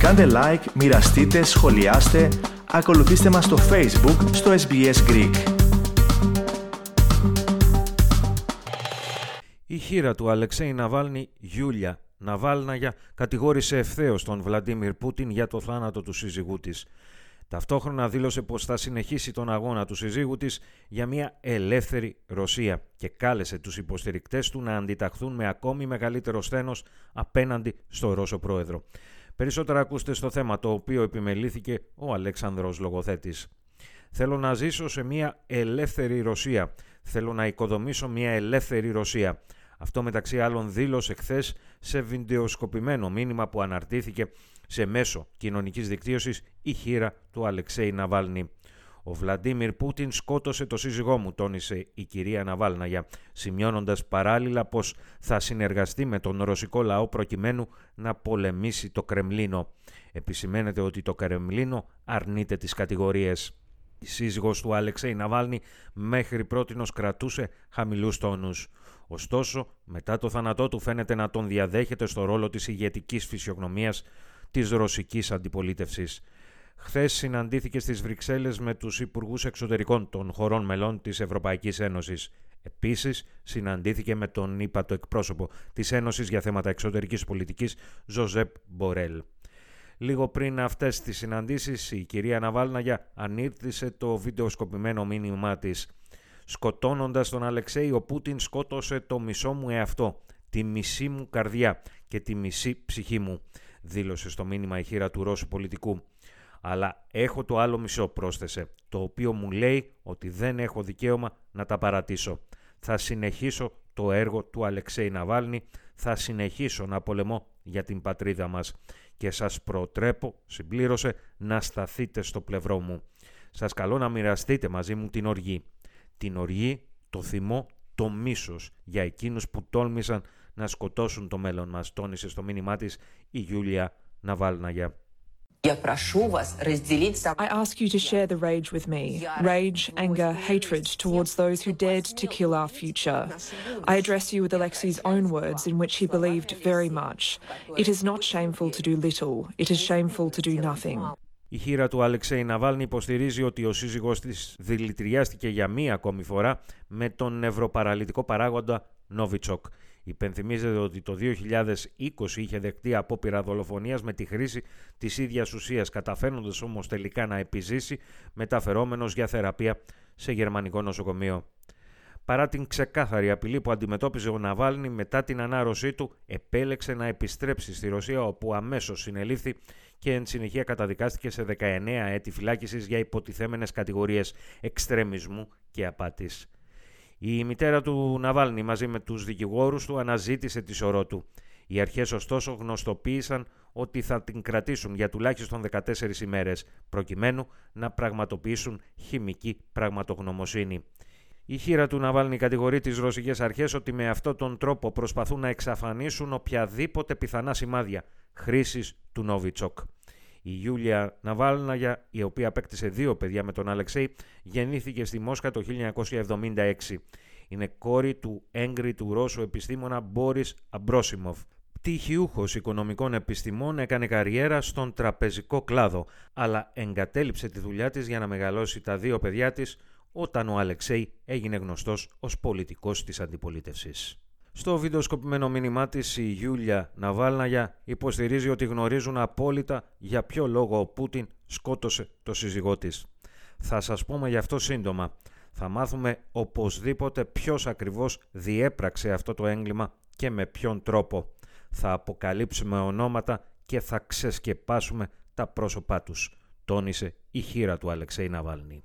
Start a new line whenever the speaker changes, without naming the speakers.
Κάντε like, μοιραστείτε, σχολιάστε, ακολουθήστε μας στο Facebook, στο SBS Greek.
Η χείρα του Αλεξέη Ναβάλνη, Γιούλια Ναβάλναγια, κατηγόρησε ευθέως τον Βλαντίμιρ Πούτιν για το θάνατο του σύζυγού της. Ταυτόχρονα δήλωσε πως θα συνεχίσει τον αγώνα του συζύγου της για μια ελεύθερη Ρωσία και κάλεσε τους υποστηρικτές του να αντιταχθούν με ακόμη μεγαλύτερο σθένος απέναντι στο Ρώσο πρόεδρο. Περισσότερα ακούστε στο θέμα το οποίο επιμελήθηκε ο Αλέξανδρος Λογοθέτης. Θέλω να ζήσω σε μια ελεύθερη Ρωσία. Θέλω να οικοδομήσω μια ελεύθερη Ρωσία. Αυτό μεταξύ άλλων δήλωσε χθες σε βιντεοσκοπημένο μήνυμα που αναρτήθηκε σε μέσο κοινωνικής δικτύωσης η χείρα του Αλεξέη Ναβάλνη. Ο Βλαντίμιρ Πούτιν σκότωσε το σύζυγό μου, τόνισε η κυρία Ναβάλναγια, σημειώνοντας παράλληλα πως θα συνεργαστεί με τον ρωσικό λαό προκειμένου να πολεμήσει το Κρεμλίνο. Επισημαίνεται ότι το Κρεμλίνο αρνείται τις κατηγορίες. Η σύζυγος του Αλεξέη Ναβάλνη μέχρι πρότινος κρατούσε χαμηλούς τόνους. Ωστόσο, μετά το θάνατό του φαίνεται να τον διαδέχεται στο ρόλο της ηγετικής φυσιογνωμίας της ρωσικής αντιπολίτευσης. Χθες συναντήθηκε στις Βρυξέλλες με τους Υπουργούς Εξωτερικών των χωρών μελών της Ευρωπαϊκής Ένωσης. Επίσης, συναντήθηκε με τον ύπατο εκπρόσωπο της Ένωσης για θέματα εξωτερικής πολιτικής, Ζωζέπ Μπορέλ. Λίγο πριν αυτές τις συναντήσεις, η κυρία Ναβάλναγια ανήρτησε το βιντεοσκοπημένο μήνυμά της. Σκοτώνοντας τον Αλεξέη, ο Πούτιν σκότωσε το μισό μου εαυτό, τη μισή μου καρδιά και τη μισή ψυχή μου δήλωσε στο μήνυμα η χείρα του Ρώσου πολιτικού. Αλλά έχω το άλλο μισό, πρόσθεσε, το οποίο μου λέει ότι δεν έχω δικαίωμα να τα παρατήσω. Θα συνεχίσω το έργο του Αλεξέη Ναβάλνη, θα συνεχίσω να πολεμώ για την πατρίδα μας και σας προτρέπω, συμπλήρωσε, να σταθείτε στο πλευρό μου. Σας καλώ να μοιραστείτε μαζί μου την οργή. Την οργή, το θυμό, το μίσος για εκείνους που τόλμησαν να σκοτώσουν το μέλλον μας, τόνισε στο μήνυμά της η Γιούλια Ναβάλναγια.
I ask you to share the rage with me rage, anger, hatred towards those who dared to kill our future. I address you with Alexei's own words, in which he believed very much. It is not shameful to do little, it is shameful to do nothing.
Η χείρα του Αλεξέη Ναβάλνη υποστηρίζει ότι ο σύζυγός της δηλητηριάστηκε για μία ακόμη φορά με τον νευροπαραλυτικό παράγοντα Νόβιτσοκ. Υπενθυμίζεται ότι το 2020 είχε δεχτεί απόπειρα δολοφονίας με τη χρήση της ίδιας ουσίας, καταφέροντα όμως τελικά να επιζήσει, μεταφερόμενος για θεραπεία σε γερμανικό νοσοκομείο. Παρά την ξεκάθαρη απειλή που αντιμετώπιζε ο Ναβάλνη μετά την ανάρρωσή του, επέλεξε να επιστρέψει στη Ρωσία, όπου αμέσως συνελήφθη και εν συνεχεία καταδικάστηκε σε 19 έτη φυλάκισης για υποτιθέμενες κατηγορίες εξτρεμισμού και απάτης. Η μητέρα του Ναβάλνη μαζί με τους δικηγόρους του αναζήτησε τη σωρό του. Οι αρχές ωστόσο γνωστοποίησαν ότι θα την κρατήσουν για τουλάχιστον 14 ημέρες, προκειμένου να πραγματοποιήσουν χημική πραγματογνωμοσύνη. Η χείρα του Ναβάλνη κατηγορεί τις ρωσικές αρχές ότι με αυτόν τον τρόπο προσπαθούν να εξαφανίσουν οποιαδήποτε πιθανά σημάδια χρήσης του Νόβιτσοκ. Η Γιούλια Ναβάλναγια, η οποία απέκτησε δύο παιδιά με τον Αλεξέη, γεννήθηκε στη Μόσχα το 1976. Είναι κόρη του έγκριτου Ρώσου επιστήμονα Μπόρις Αμπρόσιμοφ. Πτυχιούχος οικονομικών επιστημών έκανε καριέρα στον τραπεζικό κλάδο, αλλά εγκατέλειψε τη δουλειά της για να μεγαλώσει τα δύο παιδιά της όταν ο Αλεξέη έγινε γνωστός ως πολιτικός της αντιπολίτευσης. Στο βιντεοσκοπημένο μήνυμά της, η Γιούλια Ναβάλναγια υποστηρίζει ότι γνωρίζουν απόλυτα για ποιο λόγο ο Πούτιν σκότωσε το σύζυγό της. Θα σας πούμε γι' αυτό σύντομα. Θα μάθουμε οπωσδήποτε ποιος ακριβώς διέπραξε αυτό το έγκλημα και με ποιον τρόπο. Θα αποκαλύψουμε ονόματα και θα ξεσκεπάσουμε τα πρόσωπά τους, τόνισε η χείρα του Αλεξέη Ναβάλνη.